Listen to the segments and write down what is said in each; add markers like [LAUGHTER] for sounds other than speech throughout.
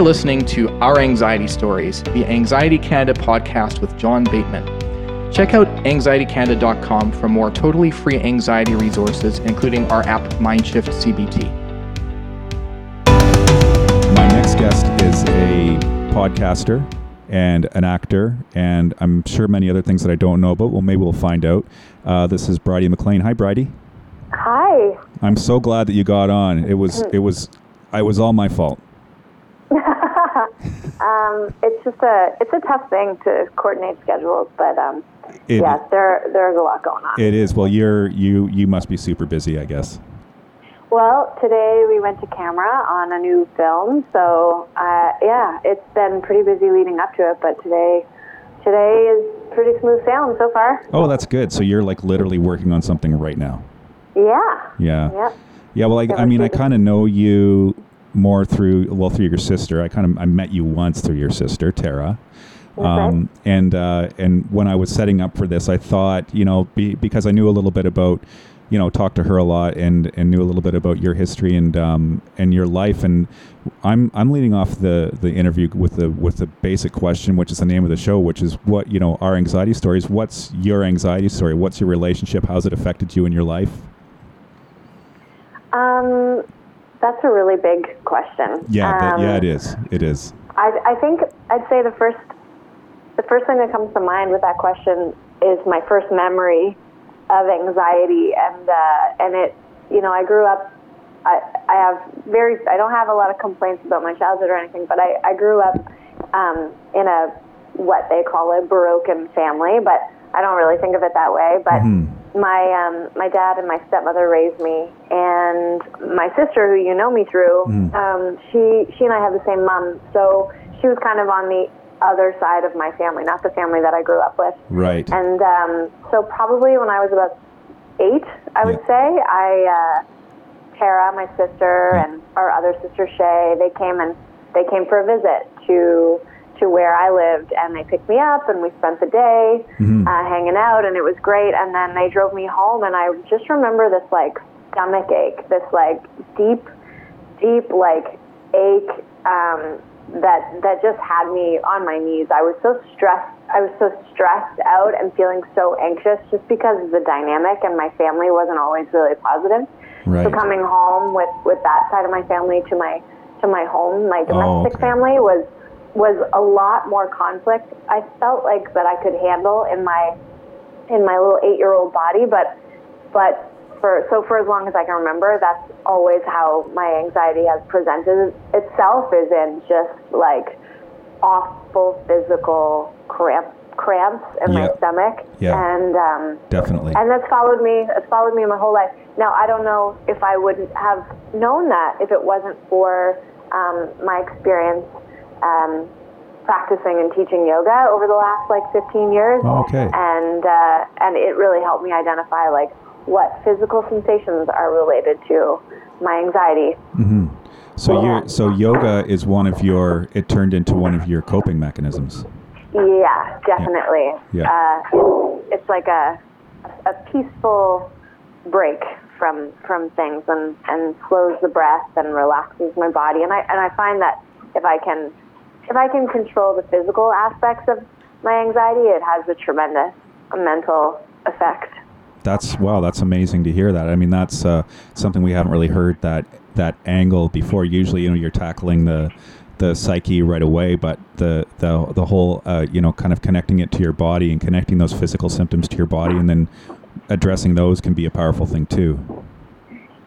are listening to Our Anxiety Stories, the Anxiety Canada podcast with John Bateman. Check out anxietycanada.com for more totally free anxiety resources, including our app Mindshift CBT. My next guest is a podcaster and an actor, and I'm sure many other things that I don't know about. Well, maybe we'll find out. Uh, this is Bridie McLean. Hi, Bridie. Hi. I'm so glad that you got on. It was it was it was all my fault. [LAUGHS] Um, it's just a it's a tough thing to coordinate schedules, but um, It, yes, there there's a lot going on. it is. Well, you're you you must be super busy, I guess. well, today we went to camera on a new film, so uh, yeah, it's been pretty busy leading up to it, but today today is pretty smooth sailing so far. Oh, that's good. So you're like literally working on something right now. Yeah. Yeah. Yeah. Yeah, well, I, I mean, I kind of know you more through well through your sister. I kind of I met you once through your sister Tara, um, and uh, and when I was setting up for this, I thought you know be, because I knew a little bit about you know talked to her a lot and and knew a little bit about your history and um, and your life and I'm I'm leading off the the interview with the with the basic question, which is the name of the show, which is what you know our anxiety stories. What's your anxiety story? What's your relationship? How's it affected you in your life? Um, that's a really big question. Yeah, that, Um, yeah, it is. It is. I, I think I'd say the first the first thing that comes to mind with that question is my first memory of anxiety and uh, and it you know I grew up I, I have very I don't have a lot of complaints about my childhood or anything but I, I grew up um, in a what they call a broken family but I don't really think of it that way but Mhm. My um, my dad and my stepmother raised me, and my sister, who you know me through, Mhm. um, she she and I have the same mom, so she was kind of on the other side of my family, not the family that I grew up with. Right. And um, so probably when I was about eight, I would Yeah. say, I uh, Tara, my sister, Yeah. and our other sister Shay, they came and they came for a visit to to where I lived, and they picked me up, and we spent the day Mhm. uh, hanging out, and it was great. And then they drove me home, and I just remember this like stomach ache, this like deep, deep like ache um, that that just had me on my knees. I was so stressed. I was so stressed out and feeling so anxious just because of the dynamic, and my family wasn't always really positive. Right. So coming home with with that side of my family to my to my home, my domestic okay. family was was a lot more conflict. I felt like that I could handle in my in my little eight year old body, but but for so for as long as I can remember, that's always how my anxiety has presented itself is in just like awful physical cramp cramps in my stomach Yeah. and um Definitely. and that's followed me. It's followed me my whole life. Now I don't know if I would have known that if it wasn't for um, my experience um, practicing and teaching yoga over the last like 15 years. Oh, okay. And uh, and it really helped me identify like what physical sensations are related to my anxiety. hmm So you so yoga is one of your. It turned into one of your coping mechanisms. Yeah, definitely. Yeah. Uh, it's, it's like a a peaceful break from from things and and slows the breath and relaxes my body. And I and I find that if I can if I can control the physical aspects of my anxiety, it has a tremendous mental effect. That's wow. That's amazing to hear that. I mean, that's uh, something we haven't really heard that that angle before. Usually, you know, you're tackling the the psyche right away, but the the the whole uh, you know kind of connecting it to your body and connecting those physical symptoms to your body, and then addressing those can be a powerful thing too.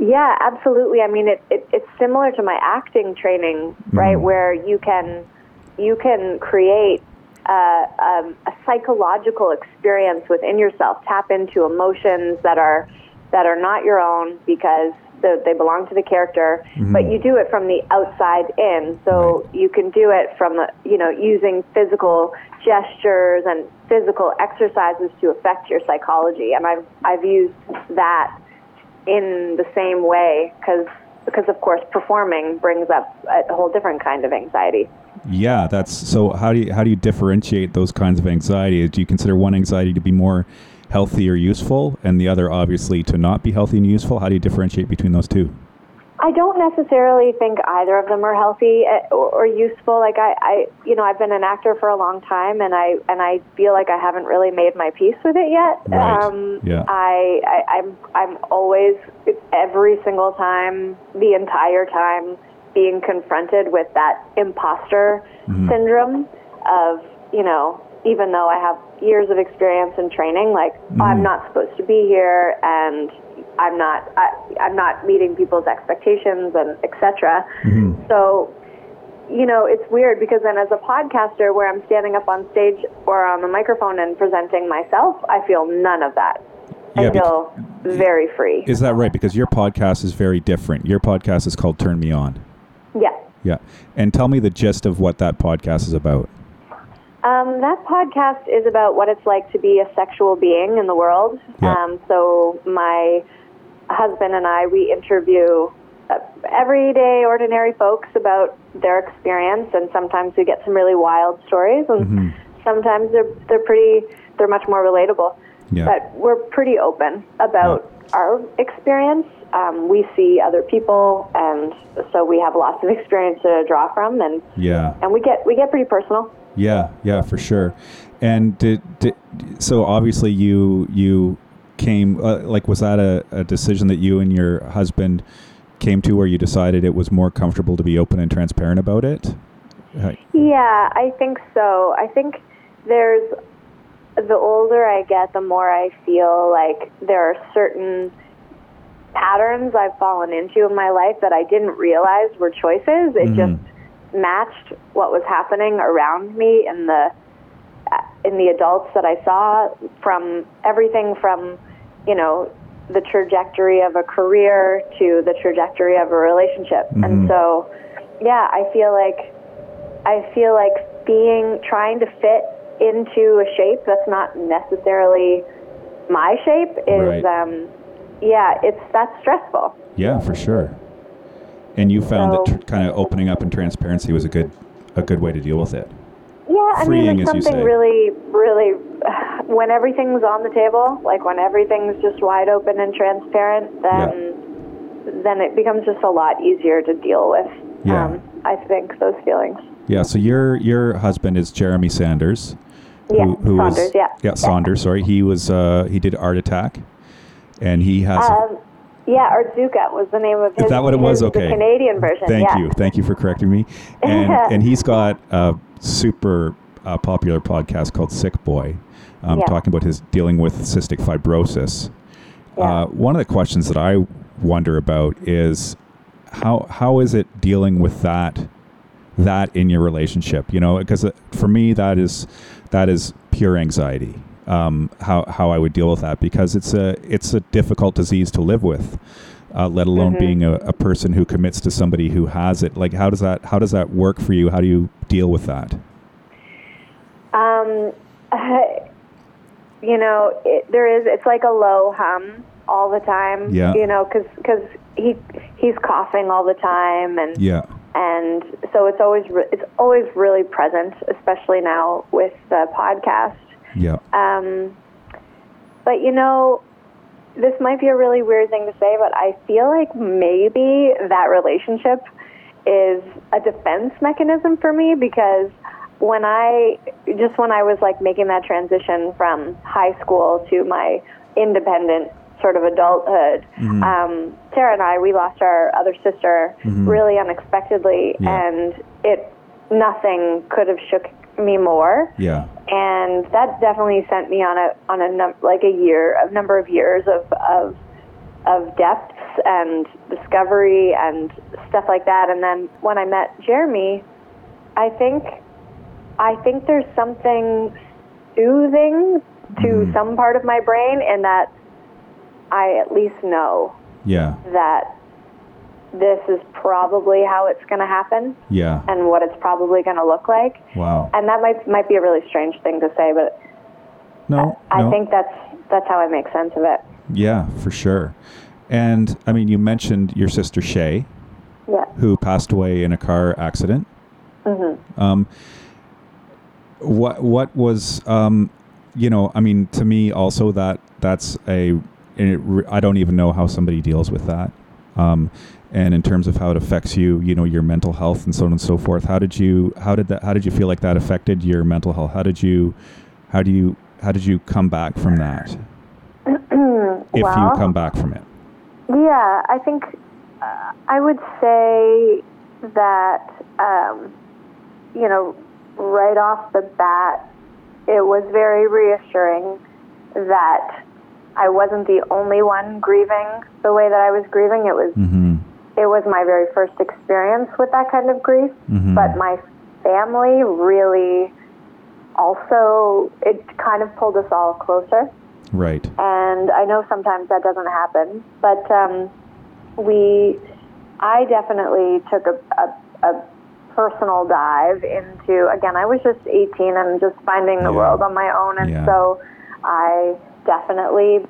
Yeah, absolutely. I mean, it, it it's similar to my acting training, right? Mhm. Where you can you can create uh, um, a psychological experience within yourself. Tap into emotions that are that are not your own because the, they belong to the character, but you do it from the outside in. So you can do it from the you know using physical gestures and physical exercises to affect your psychology. And I've I've used that in the same way because because of course performing brings up a whole different kind of anxiety. Yeah, that's so. How do you how do you differentiate those kinds of anxiety? Do you consider one anxiety to be more healthy or useful, and the other obviously to not be healthy and useful? How do you differentiate between those two? I don't necessarily think either of them are healthy eh, or, or useful. Like I, I, you know, I've been an actor for a long time, and I and I feel like I haven't really made my peace with it yet. Right. Um, Yeah. I, I, I'm, I'm always every single time, the entire time, being confronted with that imposter mm-hmm. syndrome of, you know, even though I have years of experience and training, like oh, I'm mm-hmm. not supposed to be here, and I'm not, I, I'm not meeting people's expectations, and etc. Mm-hmm. So you know, it's weird because then as a podcaster where I'm standing up on stage or on the microphone and presenting myself, I feel none of that. Yeah, I feel very free. Is that right? Because your podcast is very different. Your podcast is called Turn Me On. Yeah. Yeah. And tell me the gist of what that podcast is about. Um, that podcast is about what it's like to be a sexual being in the world. Yeah. Um, so my husband and I, we interview uh, everyday, ordinary folks about their experience, and sometimes we get some really wild stories, and Mm-hmm. sometimes they're they're pretty, they're much more relatable. Yeah. But we're pretty open about our experience. Um, we see other people, and so we have lots of [LAUGHS] experience to draw from, and Yeah. and we get we get pretty personal. Yeah, yeah, for sure. And did, did so obviously you you came uh, like was that a, a decision that you and your husband came to where you decided it was more comfortable to be open and transparent about it? Yeah, I think so. I think there's the older I get, the more I feel like there are certain patterns I've fallen into in my life that I didn't realize were choices. It mm-hmm. just matched what was happening around me in the uh, in the adults that I saw from everything from, you know, the trajectory of a career to the trajectory of a relationship. And mm-hmm. so, yeah, I feel like I feel like being trying to fit into a shape that's not necessarily my shape is Right. um yeah, it's that's stressful. yeah, for sure. And you found that tr- kind of opening up and transparency was a good a good way to deal with it. Yeah, I Freeing, mean, it's something really, really, [SIGHS] when everything's on the table, like when everything's just wide open and transparent, then then it becomes just a lot easier to deal with. Yeah. Um, I think those feelings. Yeah. So your your husband is Jeremy Sanders. Yeah, was- Saunders, yeah. Yeah, Saunders. Sorry, he was uh, he did Art Attack, and he has. a- Um, yeah, Artzooka was the name of his. Is that what it was? Okay. The Canadian version. Thank yeah. you, thank you for correcting me. [LAUGHS] And and he's got a super uh, popular podcast called Sick Boy, um, Yeah. talking about his dealing with cystic fibrosis. Yeah. Uh, one of the questions that I wonder about is how how is it dealing with that that in your relationship? You know, because for me that is that is pure anxiety. Um, how how I would deal with that because it's a it's a difficult disease to live with, uh, let alone being a, a person who commits to somebody who has it. Like how does that how does that work for you? How do you deal with that? Um, [LAUGHS] you know, it, there is. It's like a low hum all the time. Yeah. You know, because he he's coughing all the time, and Yeah, and so it's always re- it's always really present, especially now with the podcast. Yeah, Um, but you know, this might be a really weird thing to say, but I feel like maybe that relationship is a defense mechanism for me because when I just when I was like making that transition from high school to my independent sort of adulthood, um, Tara and I we lost our other sister really unexpectedly, Yeah. and it nothing could have shook me more. Yeah, and that definitely sent me on a on a num- like a year a number of years of of of depths and discovery and stuff like that. And then when I met Jeremy I think I think there's something soothing to mm-hmm. some part of my brain in that I at least know yeah, that this is probably how it's going to happen yeah. and what it's probably going to look like Wow. and that might might be a really strange thing to say, but No, I no. think that's that's how I make sense of it. Yeah, for sure. And I mean, you mentioned your sister Shay, Yeah. who passed away in a car accident. Mm-hmm. Um, what what was um, you know? I mean, to me, also that that's a. and It, I don't even know how somebody deals with that. Um, and in terms of how it affects you, you know, your mental health and so on and so forth. How did you how did that how did you feel like that affected your mental health? How did you how do you how did you come back from that? [CLEARS THROAT] if well, you come back from it. Yeah, I think uh, I would say that um, you know right off the bat, it was very reassuring that I wasn't the only one grieving the way that I was grieving. It was Mm-hmm. it was my very first experience with that kind of grief, Mhm. but my family really also it kind of pulled us all closer. Right. And I know sometimes that doesn't happen, but um, we, I definitely took a, a, a personal dive into, again, I was just 18 and just finding the Yeah. world on my own. And Yeah. so I definitely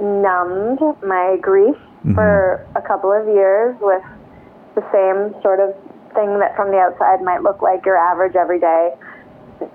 numbed my grief Mhm. for a couple of years with the same sort of thing that from the outside might look like your average everyday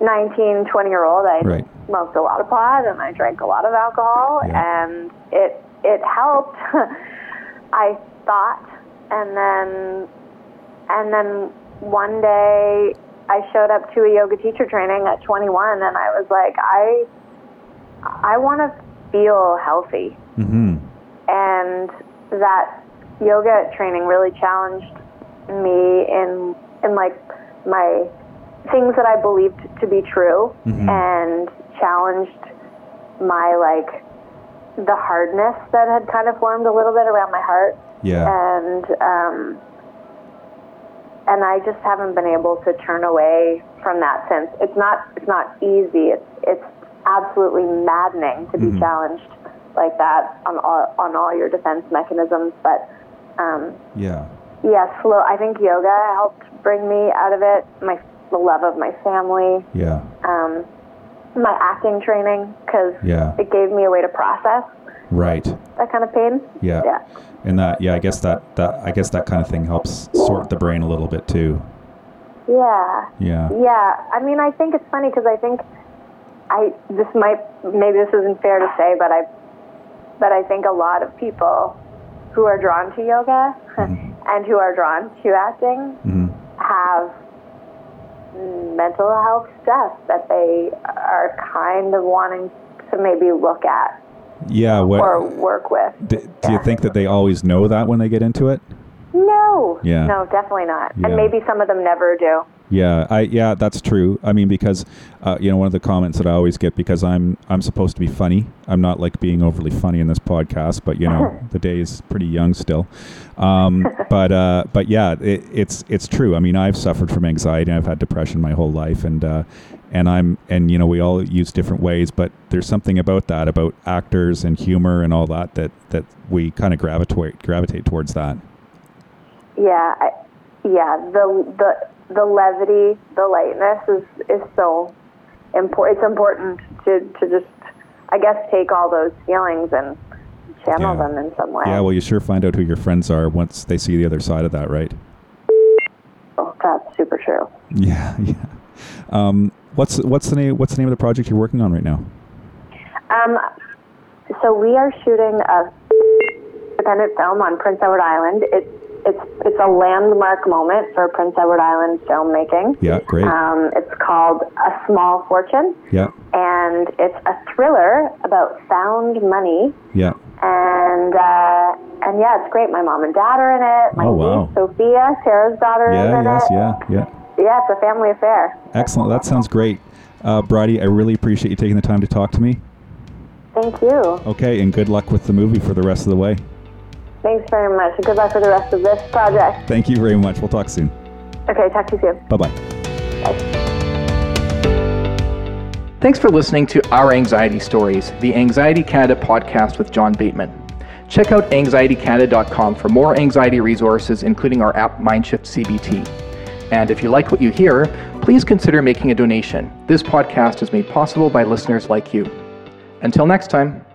19, 20 year old. I Right. smoked a lot of pot and I drank a lot of alcohol Yeah. and it it helped. [LAUGHS] I thought and then and then one day I showed up to a yoga teacher training at 21 and I was like I I want to feel healthy Mm-hmm. and that yoga training really challenged me in in like my things that I believed to be true Mhm. and challenged my like the hardness that had kind of formed a little bit around my heart Yeah. and um and I just haven't been able to turn away from that since. It's not it's not easy. It's it's absolutely maddening to be Mhm. challenged like that on all on all your defense mechanisms. But um, Yeah. yeah, slow. I think yoga helped bring me out of it. My the love of my family, Yeah. um, my acting training because Yeah. it gave me a way to process Right. that kind of pain. Yeah. Yeah. And that yeah, I guess that that I guess that kind of thing helps sort the brain a little bit too. Yeah. Yeah. Yeah, I mean, I think it's funny because I think I this might maybe this isn't fair to say, but I but I think a lot of people who are drawn to yoga [LAUGHS] and who are drawn to acting Mhm. have mental health stuff that they are kind of wanting to maybe look at Yeah. or work with. do, do you think that they always know that when they get into it? No, Yeah. no, definitely not. Yeah. And maybe some of them never do. Yeah, I yeah, that's true. I mean, because uh, you know, one of the comments that I always get because I'm I'm supposed to be funny. I'm not like being overly funny in this podcast, but you know, [LAUGHS] the day is pretty young still. Um, but uh, but yeah, it, it's it's true. I mean, I've suffered from anxiety. And I've had depression my whole life, and uh, and I'm and you know, we all use different ways, but there's something about that about actors and humor and all that that that we kind of gravitate gravitate towards that. Yeah, I, yeah. The the the levity, the lightness is is so important. It's important to to just, I guess, take all those feelings and channel Yeah. them in some way. Yeah, well, you sure find out who your friends are once they see the other side of that, right? Oh, that's super true. Yeah, [LAUGHS] yeah. Um, what's what's the name? What's the name of the project you're working on right now? Um, so we are shooting a independent film on Prince Edward Island. It's it's it's a landmark moment for Prince Edward Island filmmaking. Yeah, great. Um, it's called A Small Fortune, Yeah, and it's a thriller about found money. yeah. And uh, and yeah, it's great. My mom and dad are in it. My Oh, wow. niece Sophia, Sarah's daughter, is Yeah, in yes, it. yeah, yeah. Yeah, it's a family affair. Excellent. That sounds great. Uh, Bridie, I really appreciate you taking the time to talk to me. Thank you. Okay, and good luck with the movie for the rest of the way. Thanks very much. and Good luck for the rest of this project. Thank you very much. We'll talk soon. Okay, talk to you soon. Bye bye. Thanks for listening to Our Anxiety Stories, the Anxiety Canada podcast with John Bateman. Check out anxietycanada.com for more anxiety resources, including our app Mindshift CBT. And if you like what you hear, please consider making a donation. This podcast is made possible by listeners like you. Until next time.